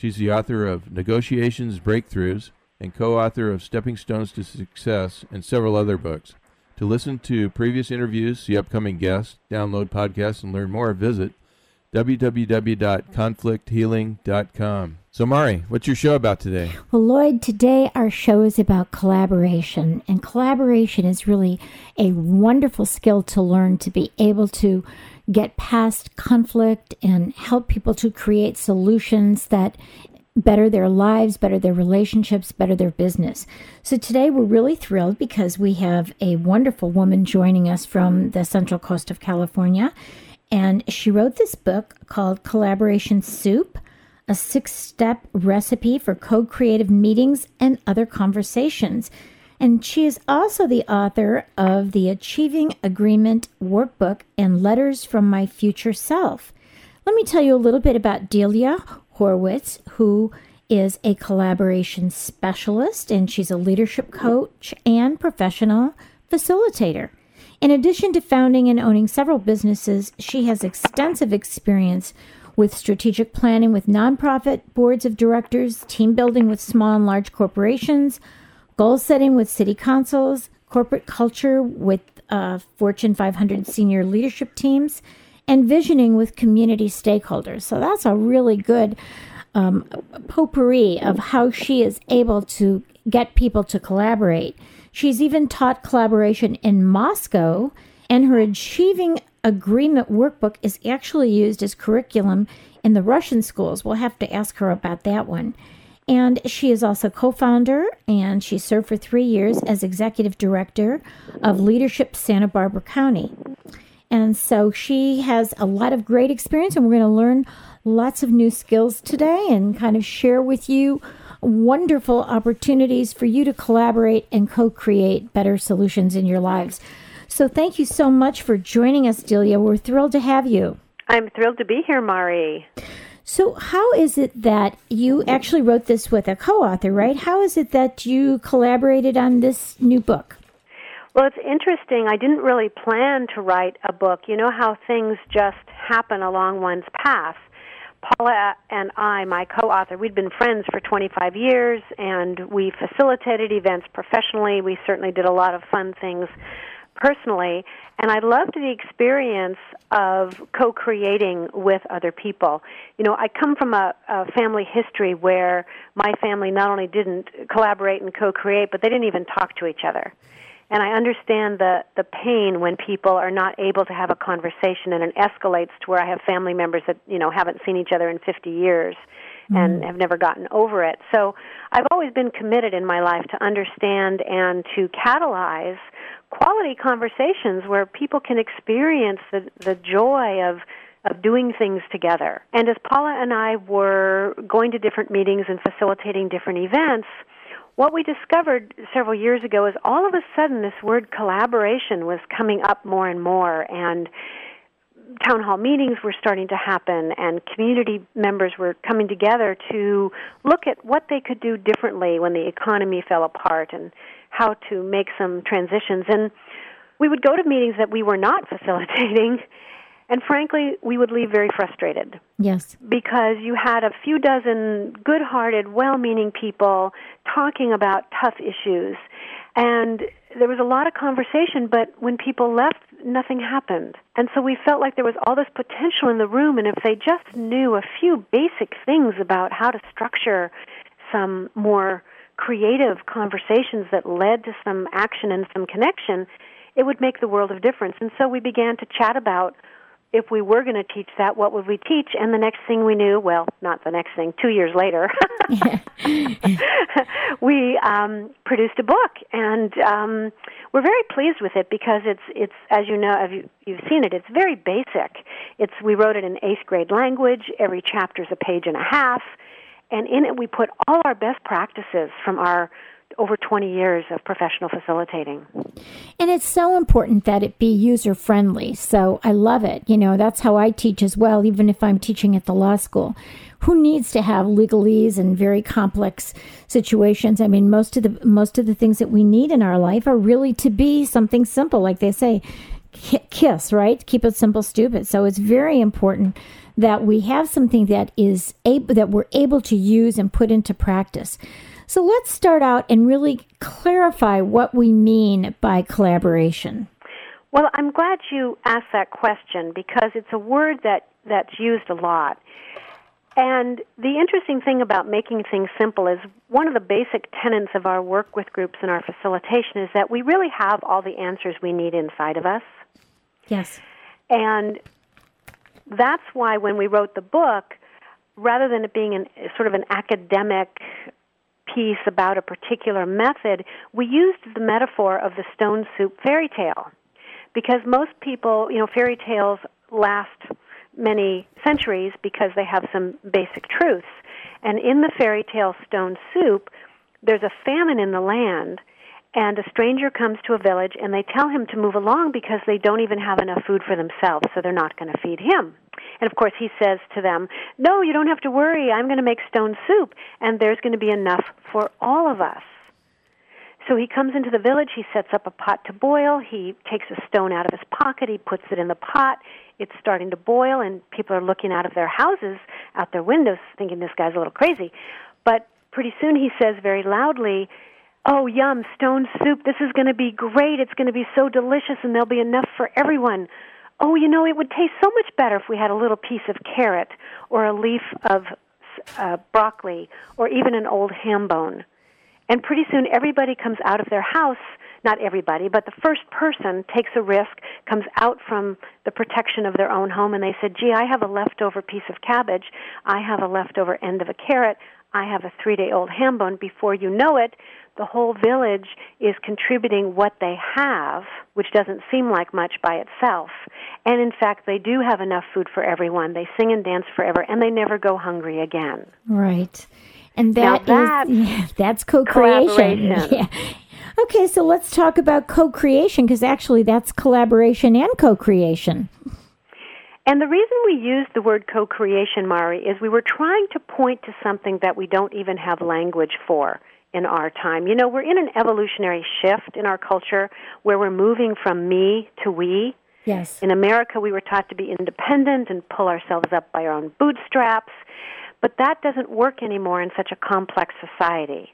She's the author of Negotiations Breakthroughs and co author of Stepping Stones to Success and several other books. To listen to previous interviews, see upcoming guests, download podcasts, and learn more, visit www.conflicthealing.com. So, Mari, what's your show about today? Well, Lloyd, today our show is about collaboration. And collaboration is really a wonderful skill to learn to be able to get past conflict and help people to create solutions that better their lives, better their relationships, better their business. So today we're really thrilled because we have a wonderful woman joining us from the Central Coast of California. And she wrote this book called Collaboration Soup a six step recipe for co creative meetings and other conversations. And she is also the author of the Achieving Agreement Workbook and Letters from My Future Self. Let me tell you a little bit about Delia Horwitz, who is a collaboration specialist and she's a leadership coach and professional facilitator. In addition to founding and owning several businesses, she has extensive experience with strategic planning with nonprofit boards of directors, team building with small and large corporations, goal setting with city councils, corporate culture with uh, Fortune 500 senior leadership teams, and visioning with community stakeholders. So that's a really good um, potpourri of how she is able to get people to collaborate. She's even taught collaboration in Moscow, and her Achieving Agreement workbook is actually used as curriculum in the Russian schools. We'll have to ask her about that one. And she is also co founder and she served for three years as executive director of Leadership Santa Barbara County. And so she has a lot of great experience, and we're going to learn lots of new skills today and kind of share with you wonderful opportunities for you to collaborate and co create better solutions in your lives. So, thank you so much for joining us, Delia. We're thrilled to have you. I'm thrilled to be here, Mari. So, how is it that you actually wrote this with a co author, right? How is it that you collaborated on this new book? Well, it's interesting. I didn't really plan to write a book. You know how things just happen along one's path. Paula and I, my co author, we'd been friends for 25 years and we facilitated events professionally. We certainly did a lot of fun things personally, and I loved the experience of co-creating with other people. You know, I come from a, a family history where my family not only didn't collaborate and co-create, but they didn't even talk to each other. And I understand the the pain when people are not able to have a conversation and it escalates to where I have family members that, you know, haven't seen each other in 50 years and mm. have never gotten over it. So I've always been committed in my life to understand and to catalyze quality conversations where people can experience the, the joy of of doing things together. And as Paula and I were going to different meetings and facilitating different events, what we discovered several years ago is all of a sudden this word collaboration was coming up more and more and town hall meetings were starting to happen and community members were coming together to look at what they could do differently when the economy fell apart and how to make some transitions. And we would go to meetings that we were not facilitating, and frankly, we would leave very frustrated. Yes. Because you had a few dozen good hearted, well meaning people talking about tough issues. And there was a lot of conversation, but when people left, nothing happened. And so we felt like there was all this potential in the room, and if they just knew a few basic things about how to structure some more creative conversations that led to some action and some connection, it would make the world of difference. And so we began to chat about if we were going to teach that, what would we teach? And the next thing we knew, well, not the next thing, two years later, we um, produced a book, and um, we're very pleased with it because it's it's as you know, as you, you've seen it, it's very basic. It's we wrote it in eighth grade language. Every chapter is a page and a half, and in it we put all our best practices from our over 20 years of professional facilitating. And it's so important that it be user friendly. So I love it. You know, that's how I teach as well, even if I'm teaching at the law school. Who needs to have legalese and very complex situations? I mean, most of the most of the things that we need in our life are really to be something simple, like they say, kiss, right? Keep it simple, stupid. So it's very important that we have something that is able that we're able to use and put into practice. So let's start out and really clarify what we mean by collaboration. Well, I'm glad you asked that question because it's a word that, that's used a lot. And the interesting thing about making things simple is one of the basic tenets of our work with groups and our facilitation is that we really have all the answers we need inside of us. Yes. And that's why when we wrote the book, rather than it being an, sort of an academic piece about a particular method, we used the metaphor of the stone soup fairy tale. Because most people, you know, fairy tales last many centuries because they have some basic truths. And in the fairy tale Stone Soup, there's a famine in the land, and a stranger comes to a village and they tell him to move along because they don't even have enough food for themselves, so they're not going to feed him. And of course, he says to them, No, you don't have to worry. I'm going to make stone soup, and there's going to be enough for all of us. So he comes into the village, he sets up a pot to boil, he takes a stone out of his pocket, he puts it in the pot. It's starting to boil, and people are looking out of their houses, out their windows, thinking this guy's a little crazy. But pretty soon he says very loudly, Oh, yum, stone soup. This is going to be great. It's going to be so delicious, and there'll be enough for everyone. Oh, you know, it would taste so much better if we had a little piece of carrot or a leaf of uh, broccoli or even an old ham bone. And pretty soon everybody comes out of their house, not everybody, but the first person takes a risk, comes out from the protection of their own home, and they said, gee, I have a leftover piece of cabbage, I have a leftover end of a carrot, I have a three day old ham bone. Before you know it, the whole village is contributing what they have, which doesn't seem like much by itself. And in fact, they do have enough food for everyone. They sing and dance forever, and they never go hungry again. Right. And that that's, is, yeah, that's co-creation. Yeah. Okay, so let's talk about co-creation because actually that's collaboration and co-creation. And the reason we used the word co creation, Mari, is we were trying to point to something that we don't even have language for in our time. You know, we're in an evolutionary shift in our culture where we're moving from me to we. Yes. In America, we were taught to be independent and pull ourselves up by our own bootstraps, but that doesn't work anymore in such a complex society.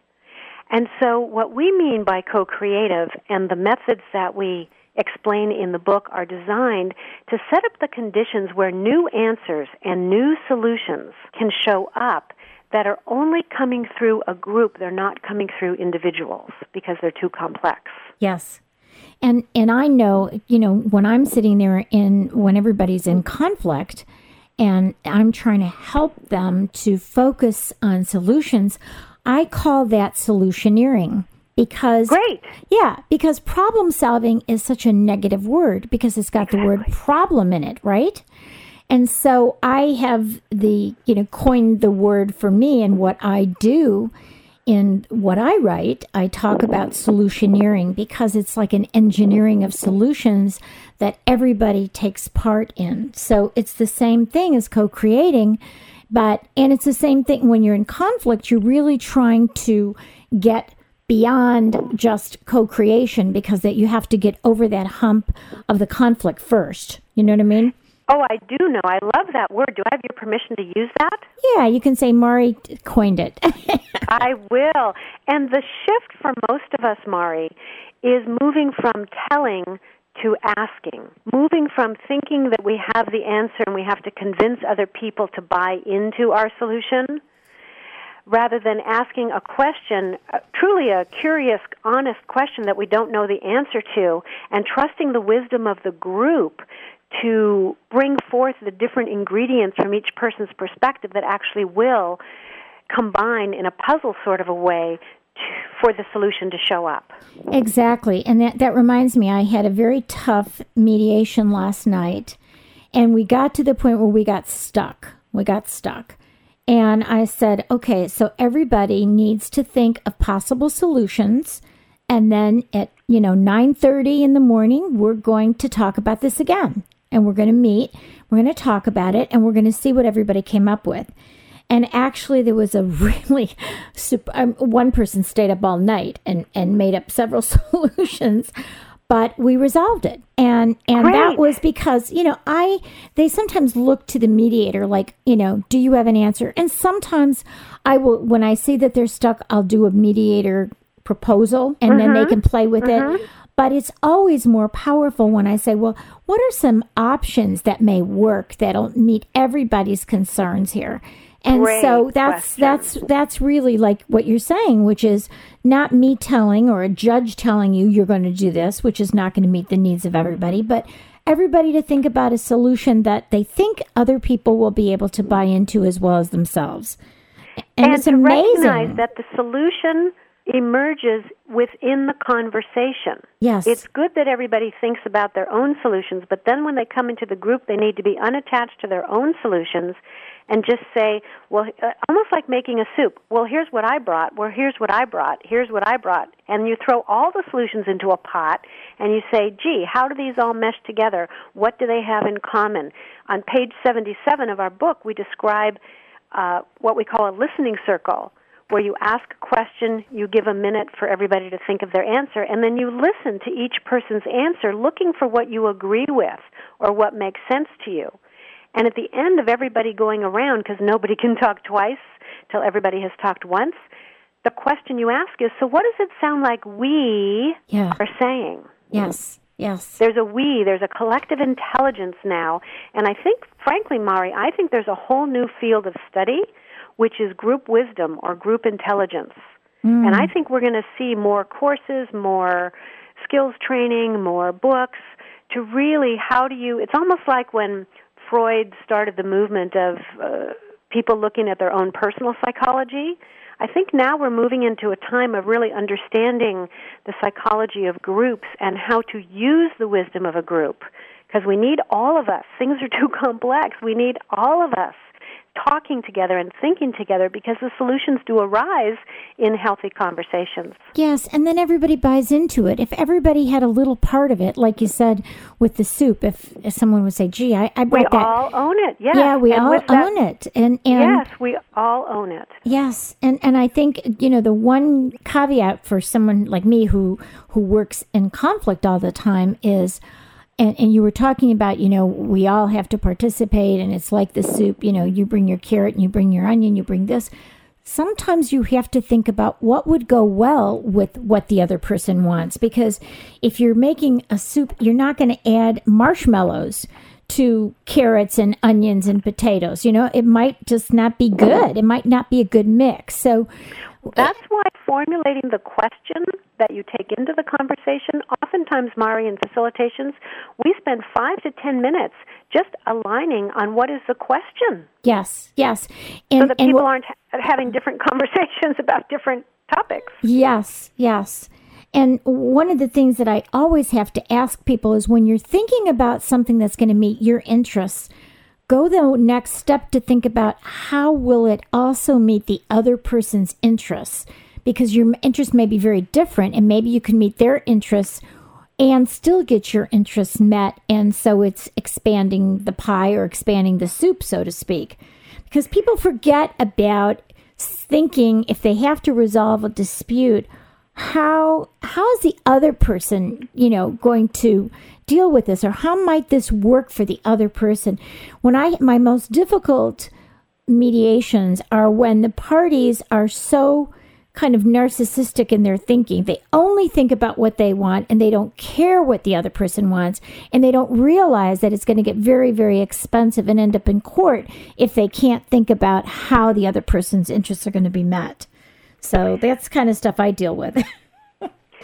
And so, what we mean by co creative and the methods that we explain in the book are designed to set up the conditions where new answers and new solutions can show up that are only coming through a group. They're not coming through individuals because they're too complex. Yes. And and I know, you know, when I'm sitting there in when everybody's in conflict and I'm trying to help them to focus on solutions, I call that solutioneering because great yeah because problem solving is such a negative word because it's got exactly. the word problem in it right and so i have the you know coined the word for me and what i do in what i write i talk about solutioneering because it's like an engineering of solutions that everybody takes part in so it's the same thing as co-creating but and it's the same thing when you're in conflict you're really trying to get beyond just co-creation because that you have to get over that hump of the conflict first. You know what I mean? Oh, I do know. I love that word. Do I have your permission to use that? Yeah, you can say Mari coined it. I will. And the shift for most of us, Mari, is moving from telling to asking, moving from thinking that we have the answer and we have to convince other people to buy into our solution, rather than asking a question, uh, truly a curious, honest question that we don't know the answer to, and trusting the wisdom of the group to bring forth the different ingredients from each person's perspective that actually will combine in a puzzle sort of a way to, for the solution to show up. Exactly. And that, that reminds me, I had a very tough mediation last night, and we got to the point where we got stuck. We got stuck. And I said, okay, so everybody needs to think of possible solutions. And then at, you know, 9:30 in the morning, we're going to talk about this again. And we're going to meet, we're going to talk about it, and we're going to see what everybody came up with. And actually, there was a really super, um, one person stayed up all night and, and made up several solutions, but we resolved it. And and Great. that was because you know I they sometimes look to the mediator like you know do you have an answer? And sometimes I will when I see that they're stuck, I'll do a mediator proposal, and then they can play with it. But it's always more powerful when I say, well, what are some options that may work that'll meet everybody's concerns here? And Great so that's question. that's that's really like what you're saying, which is not me telling or a judge telling you you're going to do this, which is not going to meet the needs of everybody, but everybody to think about a solution that they think other people will be able to buy into as well as themselves. And, it's to amazing. recognize that the solution emerges within the conversation. yes. It's good that everybody thinks about their own solutions, but then when they come into the group, they need to be unattached to their own solutions and just say, well, uh, almost like making a soup. Well, here's what I brought. Well, here's what I brought. Here's what I brought. And you throw all the solutions into a pot and you say, gee, how do these all mesh together? What do they have in common? On page 77 of our book, we describe uh, what we call a listening circle where you ask a question, you give a minute for everybody to think of their answer, and then you listen to each person's answer, looking for what you agree with or what makes sense to you. And at the end of everybody going around, because nobody can talk twice till everybody has talked once, the question you ask is so what does it sound like we yeah. are saying? Yes. Yes. There's a we, there's a collective intelligence now. And I think, frankly, Mari, I think there's a whole new field of study, which is group wisdom or group intelligence. And I think we're going to see more courses, more skills training, more books to really how do you, it's almost like when Freud started the movement of uh, people looking at their own personal psychology. I think now we're moving into a time of really understanding the psychology of groups and how to use the wisdom of a group. Because we need all of us. Things are too complex. We need all of us talking together and thinking together because the solutions do arise in healthy conversations. Yes, and then everybody buys into it. If everybody had a little part of it, like you said with the soup, if, if someone would say, "Gee, I, I We brought that," We all own it. Yes. yeah, we And all with that- own it, and and Yes, we all own it. Yes, and and I think you know the one caveat for someone like me who who works in conflict all the time is, and and you were talking about you know we all have to participate, and it's like the soup. You know, you bring your carrot, and you bring your onion, you bring this. Sometimes you have to think about what would go well with what the other person wants because if you're making a soup, you're not going to add marshmallows to carrots and onions and potatoes. You know, it might just not be good. It might not be a good mix. So That's why formulating the question that you take into the conversation, oftentimes, Mari, in facilitations, we spend five to ten minutes just aligning on what is the question yes, yes, so that and people aren't ha- having different conversations about different topics. Yes, yes. And one of the things that I always have to ask people is when you're thinking about something that's going to meet your interests, go the next step to think about how will it also meet the other person's interests? Because your interests may be very different and maybe you can meet their interests and still get your interests met and so it's expanding the pie or expanding the soup so to speak. Because people forget about thinking if they have to resolve a dispute how how is the other person, you know, going to deal with this or how might this work for the other person? When I my most difficult mediations are when the parties are so kind of narcissistic in their thinking. They only think about what they want and they don't care what the other person wants. And they don't realize that it's going to get very, very expensive and end up in court if they can't think about how the other person's interests are going to be met. So that's kind of stuff I deal with.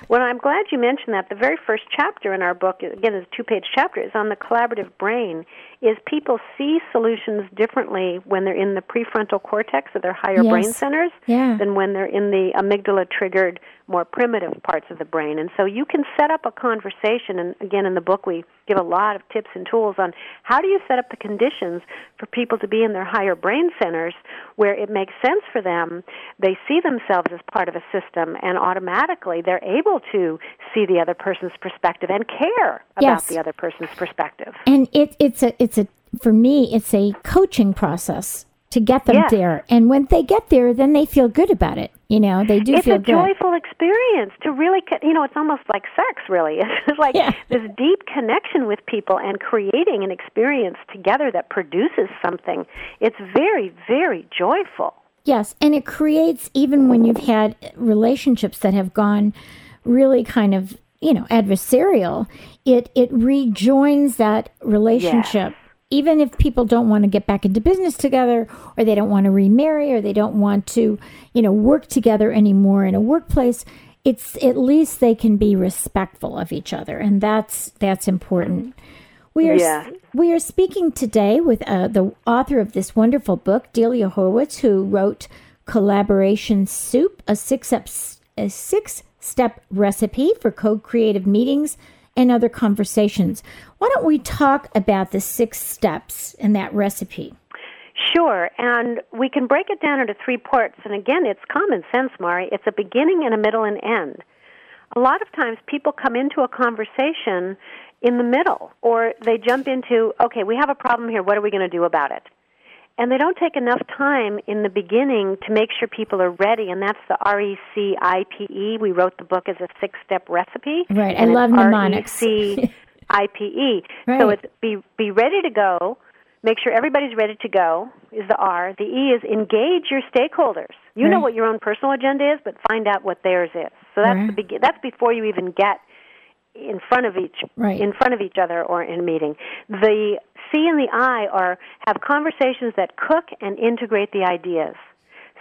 Well, I'm glad you mentioned that. The very first chapter in our book, again, is a two-page chapter, is on the collaborative brain. Is people see solutions differently when they're in the prefrontal cortex of their higher Yes. brain centers Yeah. than when they're in the amygdala-triggered, more primitive parts of the brain. And so you can set up a conversation. And again, in the book, we give a lot of tips and tools on how do you set up the conditions for people to be in their higher brain centers where it makes sense for them. They see themselves as part of a system, and automatically they're able to see the other person's perspective and care about Yes. the other person's perspective. and it, it's a it's a for me it's a coaching process to get them Yes. there. And when they get there then they feel good about it you know they do it's feel It's a good. joyful experience to really you know it's almost like sex really. It's like Yeah. this deep connection with people and creating an experience together that produces something. It's very very joyful. Yes and it creates even when you've had relationships that have gone really kind of you know adversarial it it rejoins that relationship even if people don't want to get back into business together or they don't want to remarry or they don't want to you know work together anymore in a workplace it's at least they can be respectful of each other and that's that's important we are Yeah. we are speaking today with uh, the author of this wonderful book Delia Horowitz, who wrote collaboration soup a six step a six step recipe for co-creative meetings and other conversations why don't we talk about the six steps in that recipe Sure, and we can break it down into three parts. And again, it's common sense, Mari. It's a beginning and a middle and end. A lot of times people come into a conversation in the middle, or they jump into, okay, we have a problem here, what are we going to do about it? And they don't take enough time in the beginning to make sure people are ready, and that's the R E C I P E. We wrote the book as a six step recipe. Right, I love mnemonics. R-E-C-I-P-E. So Right. it's be be ready to go. Make sure everybody's ready to go is the R. The E is engage your stakeholders. You know what your own personal agenda is, but find out what theirs is. So that's the Right. begin. That's before you even get in front of each Right. in front of each other or in a meeting. The C and the I are have conversations that cook and integrate the ideas.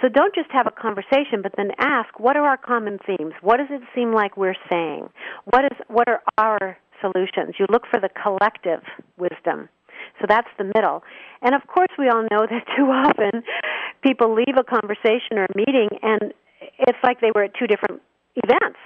So don't just have a conversation, but then ask, what are our common themes? What does it seem like we're saying? What is what are our solutions? You look for the collective wisdom. So that's the middle. And of course, we all know that too often people leave a conversation or a meeting and it's like they were at two different events.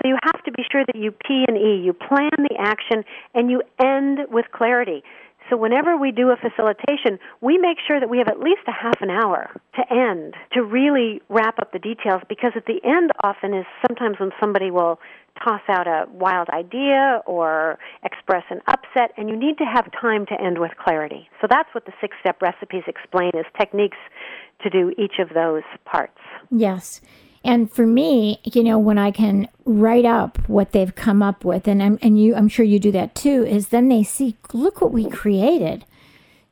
So you have to be sure that you P and E, you plan the action, and you end with clarity. So whenever we do a facilitation, we make sure that we have at least a half an hour to end, to really wrap up the details, because at the end often is sometimes when somebody will toss out a wild idea or express an upset, and you need to have time to end with clarity. So that's what the six step recipes explain is techniques to do each of those parts. Yes. And for me, you know, when I can write up what they've come up with, and I'm, and you, I'm sure you do that too, is then they see, look what we created.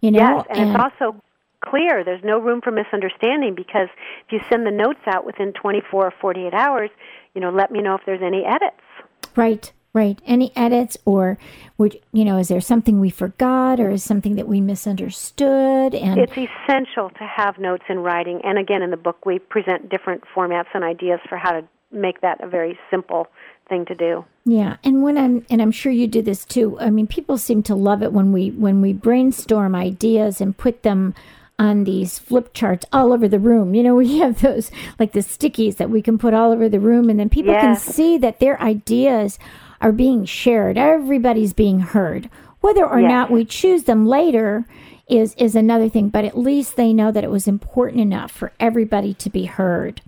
You know, Yes, and, it's also clear. There's no room for misunderstanding because if you send the notes out within 24 or 48 hours, you know, let me know if there's any edits. right, right. Any edits, or would you know, is there something we forgot, or is something that we misunderstood? And It's essential to have notes in writing. And again, in the book, we present different formats and ideas for how to make that a very simple thing to do. Yeah, and when I'm and I'm sure you do this too. I mean, people seem to love it when we when we brainstorm ideas and put them on these flip charts all over the room. You know, we have those like the stickies that we can put all over the room and then people can see that their ideas are being shared. Everybody's being heard. Whether or Yes. not we choose them later is is another thing, but at least they know that it was important enough for everybody to be heard.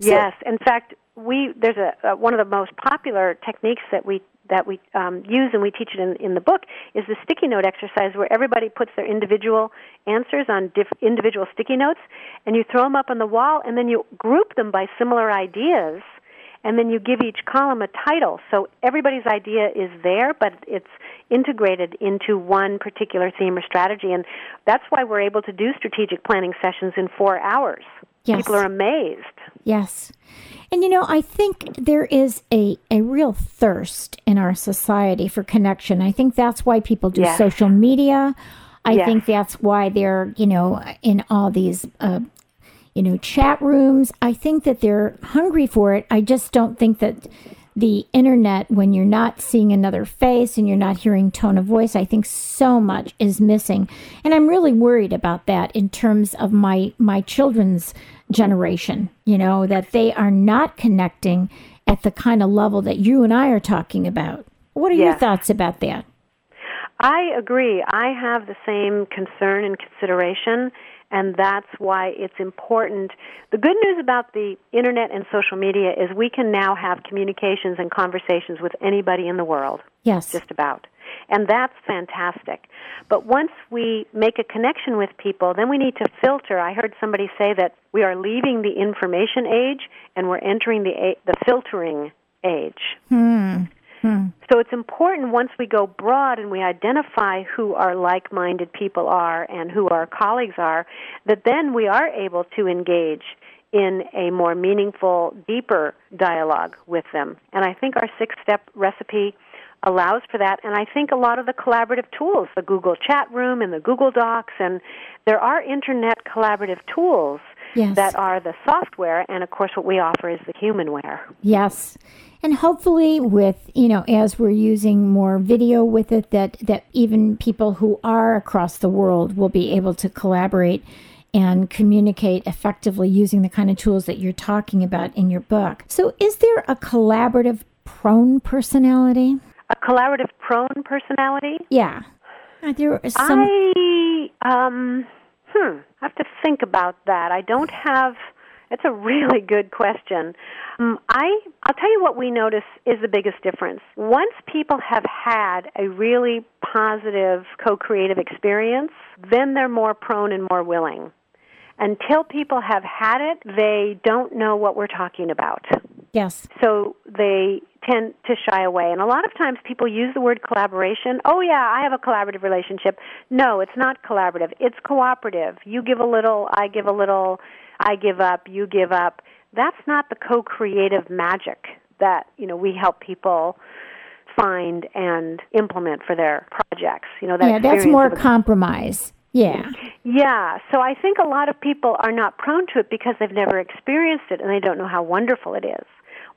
So- yes, in fact, we there's a, a one of the most popular techniques that we that we um, use and we teach it in, in the book is the sticky note exercise where everybody puts their individual answers on diff- individual sticky notes and you throw them up on the wall and then you group them by similar ideas and then you give each column a title. So everybody's idea is there, but it's integrated into one particular theme or strategy. And that's why we're able to do strategic planning sessions in four hours. Yes. People are amazed. Yes. And you know, I think there is a, a real thirst in our society for connection. I think that's why people do Yes. social media. I Yes. think that's why they're, you know, in all these, uh, you know, chat rooms. I think that they're hungry for it. I just don't think that the internet, when you're not seeing another face and you're not hearing tone of voice, I think so much is missing. And I'm really worried about that in terms of my my children's generation, you know, that they are not connecting at the kind of level that you and I are talking about. What are your thoughts about that? I agree. I have the same concern and consideration, and that's why it's important. The good news about the internet and social media is we can now have communications and conversations with anybody in the world, Yes. just about. And that's fantastic. But once we make a connection with people, then we need to filter. I heard somebody say that we are leaving the information age and we're entering the a- the filtering age. Hmm. Hmm. So it's important once we go broad and we identify who our like minded people are and who our colleagues are, that then we are able to engage in a more meaningful, deeper dialogue with them. And I think our six step recipe allows for that. And I think a lot of the collaborative tools, the Google chat room and the Google Docs, and there are internet collaborative tools Yes. that are the software, and of course, what we offer is the humanware. Yes. And hopefully with, you know, as we're using more video with it that that even people who are across the world will be able to collaborate and communicate effectively using the kind of tools that you're talking about in your book. So is there a collaborative prone personality? A collaborative prone personality? Yeah. Are there some I um hmm, I have to think about that. I don't have it's a really good question. Um, I I'll tell you what we notice is the biggest difference. Once people have had a really positive co-creative experience, then they're more prone and more willing. Until people have had it, they don't know what we're talking about Yes. so they tend to shy away. And a lot of times people use the word collaboration. Oh, yeah, I have a collaborative relationship. No, it's not collaborative. It's cooperative. You give a little, I give a little, I give up, you give up. That's not the co creative magic that, you know, we help people find and implement for their projects. You know, that Yeah, that's more a compromise. Yeah. yeah, so I think a lot of people are not prone to it because they've never experienced it and they don't know how wonderful it is.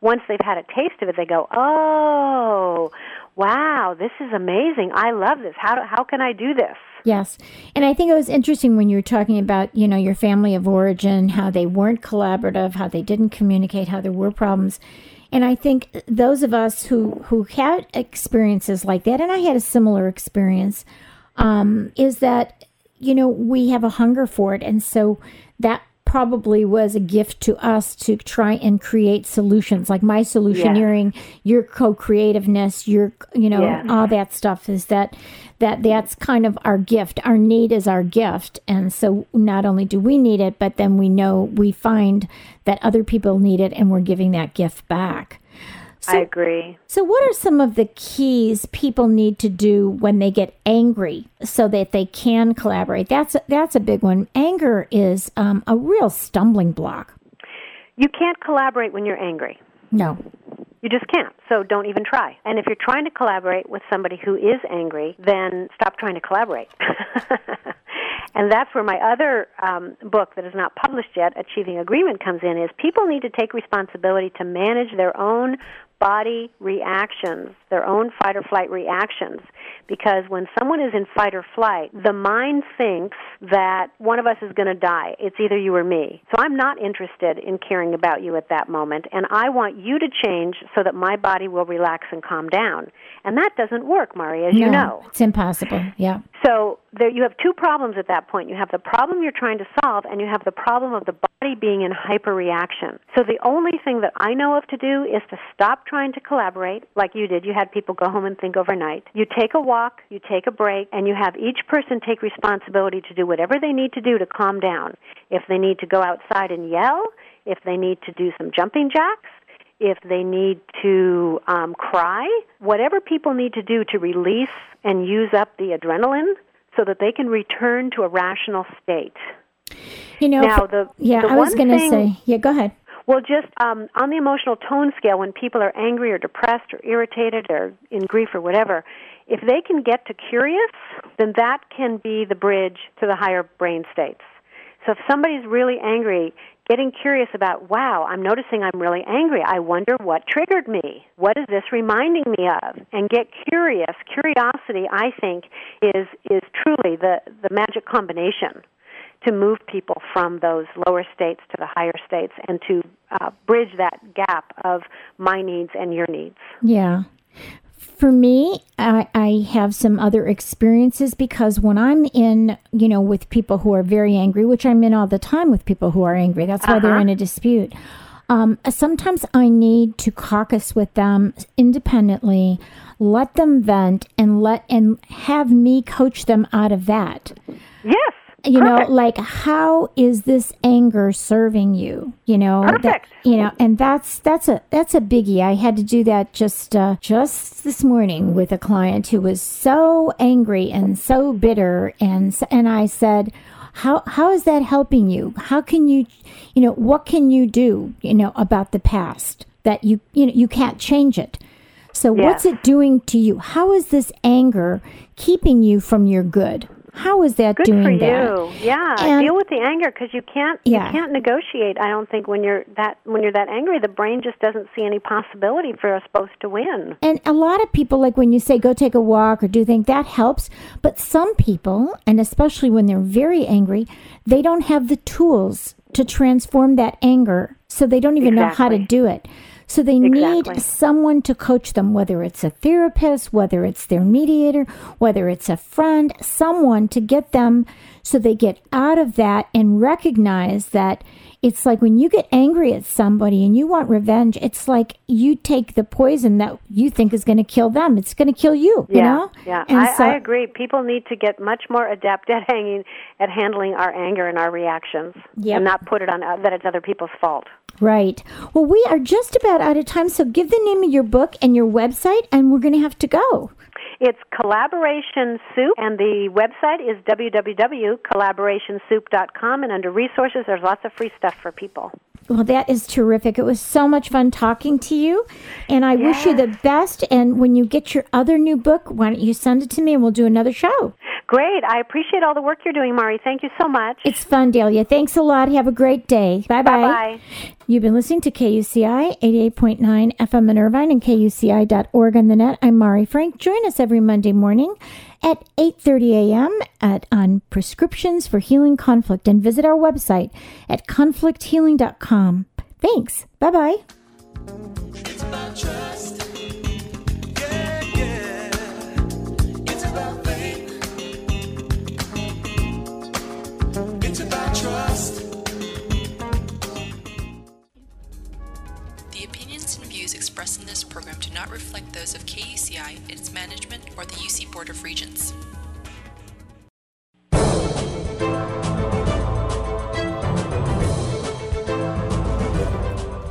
Once they've had a taste of it, they go, "Oh, wow, this is amazing. I love this. How how can I do this?" Yes. And I think it was interesting when you were talking about, you know, your family of origin, how they weren't collaborative, how they didn't communicate, how there were problems. And I think those of us who who had experiences like that, and I had a similar experience, um, is that you know we have a hunger for it, and so that probably was a gift to us to try and create solutions. Like my solutioneering, your co-creativeness, your you know Yeah. all that stuff is that that that's kind of our gift. Our need is our gift, and so not only do we need it, but then we know we find that other people need it, and we're giving that gift back. So, I agree. so, what are some of the keys people need to do when they get angry so that they can collaborate? That's that's a big one. Anger is um, a real stumbling block. You can't collaborate when you're angry. No. You just can't. So don't even try. And if you're trying to collaborate with somebody who is angry, then stop trying to collaborate. and that's where my other um, book that is not published yet, Achieving Agreement, comes in. Is people need to take responsibility to manage their own body reactions, their own fight or flight reactions. Because when someone is in fight or flight, the mind thinks that one of us is going to die. It's either you or me. So I'm not interested in caring about you at that moment, and I want you to change so that my body will relax and calm down. And that doesn't work, Mari, as you know. it's impossible. Yeah. So there you have two problems at that point. You have the problem you're trying to solve, and you have the problem of the body being in hyperreaction. So the only thing that I know of to do is to stop trying to collaborate, like you did. You had people go home and think overnight. You take a walk, you take a break, and you have each person take responsibility to do whatever they need to do to calm down. If they need to go outside and yell, if they need to do some jumping jacks, if they need to um, cry, whatever people need to do to release and use up the adrenaline so that they can return to a rational state. You know, Now, the- yeah, the I was going to say, yeah, go ahead. Well, just um, on the emotional tone scale, when people are angry or depressed or irritated or in grief or whatever, if they can get to curious, then that can be the bridge to the higher brain states. So if somebody's really angry, getting curious about, wow, I'm noticing I'm really angry. I wonder what triggered me. What is this reminding me of? And get curious. Curiosity, I think, is is truly the the magic combination to move people from those lower states to the higher states and to uh, bridge that gap of my needs and your needs. Yeah. For me, I, I have some other experiences because when I'm in, you know, with people who are very angry, which I'm in all the time with people who are angry, that's why they're Uh-huh. in a dispute. Um, sometimes I need to caucus with them independently, let them vent, and let and have me coach them out of that Yes. You perfect. know like how is this anger serving you? You know that- you know and that's that's a that's a biggie. I had to do that just uh, just this morning with a client who was so angry and so bitter. And and i said how how is that helping you? How can you you know what can you do you know about the past that you you know you can't change it? So what's it doing to you? How is this anger keeping you from your good how is that Good doing for that you. Yeah, And- deal with the anger because you can't Yeah. you can't negotiate. I don't think when you're that when you're that angry, the brain just doesn't see any possibility for us both to win. And a lot of people, like when you say go take a walk or do think that helps. But some people, and especially when they're very angry, they don't have the tools to transform that anger. So they don't even know how to do it. So they need someone to coach them, whether it's a therapist, whether it's their mediator, whether it's a friend, someone to get them so they get out of that and recognize that it's like when you get angry at somebody and you want revenge, it's like you take the poison that you think is going to kill them. It's going to kill you, you yeah, know? yeah. And I, so, I agree. People need to get much more adept at hanging at handling our anger and our reactions, Yep. and not put it on uh, that it's other people's fault. Right. Well, we are just about out of time, so give the name of your book and your website, and we're going to have to go. It's Collaboration Soup, and the website is www.collaborationsoup.com. And under resources, there's lots of free stuff for people. Well, that is terrific. It was so much fun talking to you, and I wish you the best. And when you get your other new book, why don't you send it to me and we'll do another show? Great. I appreciate all the work you're doing, Mari. Thank you so much. It's fun, Delia. Thanks a lot. Have a great day. Bye bye. Bye-bye. You've been listening to KUCI 88.9 FM in Irvine and KUCI.org on the net. I'm Mari Frank. Join us every Monday morning at 8.30 a.m. At, on Prescriptions for Healing Conflict and visit our website at conflicthealing.com. Thanks. Bye-bye. Program do not reflect those of KUCI, its management, or the UC Board of Regents.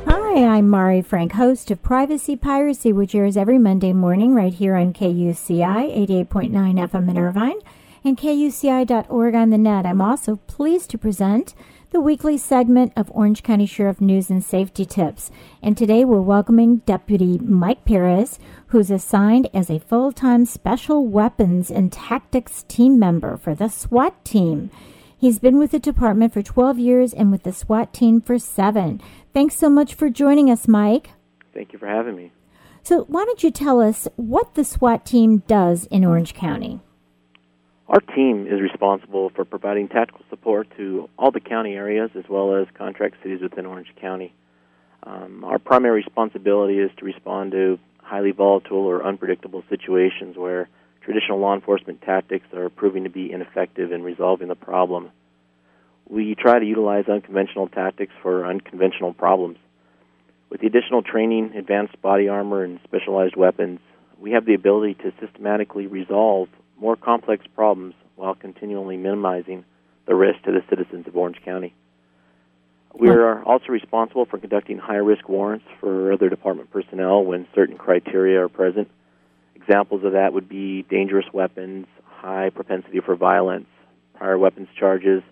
Hi, I'm Mari Frank, host of Privacy Piracy, which airs every Monday morning right here on KUCI 88.9 FM in Irvine and KUCI.org on the net. I'm also pleased to present the weekly segment of Orange County Sheriff News and Safety Tips. And today we're welcoming Deputy Mike Perez, who's assigned as a full time Special Weapons and Tactics team member for the SWAT team. He's been with the department for 12 years and with the SWAT team for seven. Thanks so much for joining us, Mike. Thank you for having me. So, why don't you tell us what the SWAT team does in Orange County? Our team is responsible for providing tactical support to all the county areas as well as contract cities within Orange County. Um, our primary responsibility is to respond to highly volatile or unpredictable situations where traditional law enforcement tactics are proving to be ineffective in resolving the problem. We try to utilize unconventional tactics for unconventional problems. With the additional training, advanced body armor, and specialized weapons, we have the ability to systematically resolve more complex problems while continually minimizing the risk to the citizens of Orange County. We are also responsible for conducting high risk warrants for other department personnel when certain criteria are present. Examples of that would be dangerous weapons, high propensity for violence, prior weapons charges,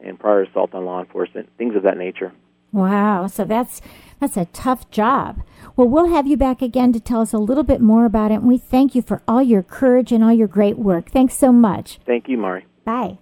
and prior assault on law enforcement, things of that nature. Wow, so that's that's a tough job. Well, we'll have you back again to tell us a little bit more about it. And we thank you for all your courage and all your great work. Thanks so much. Thank you, Mari. Bye.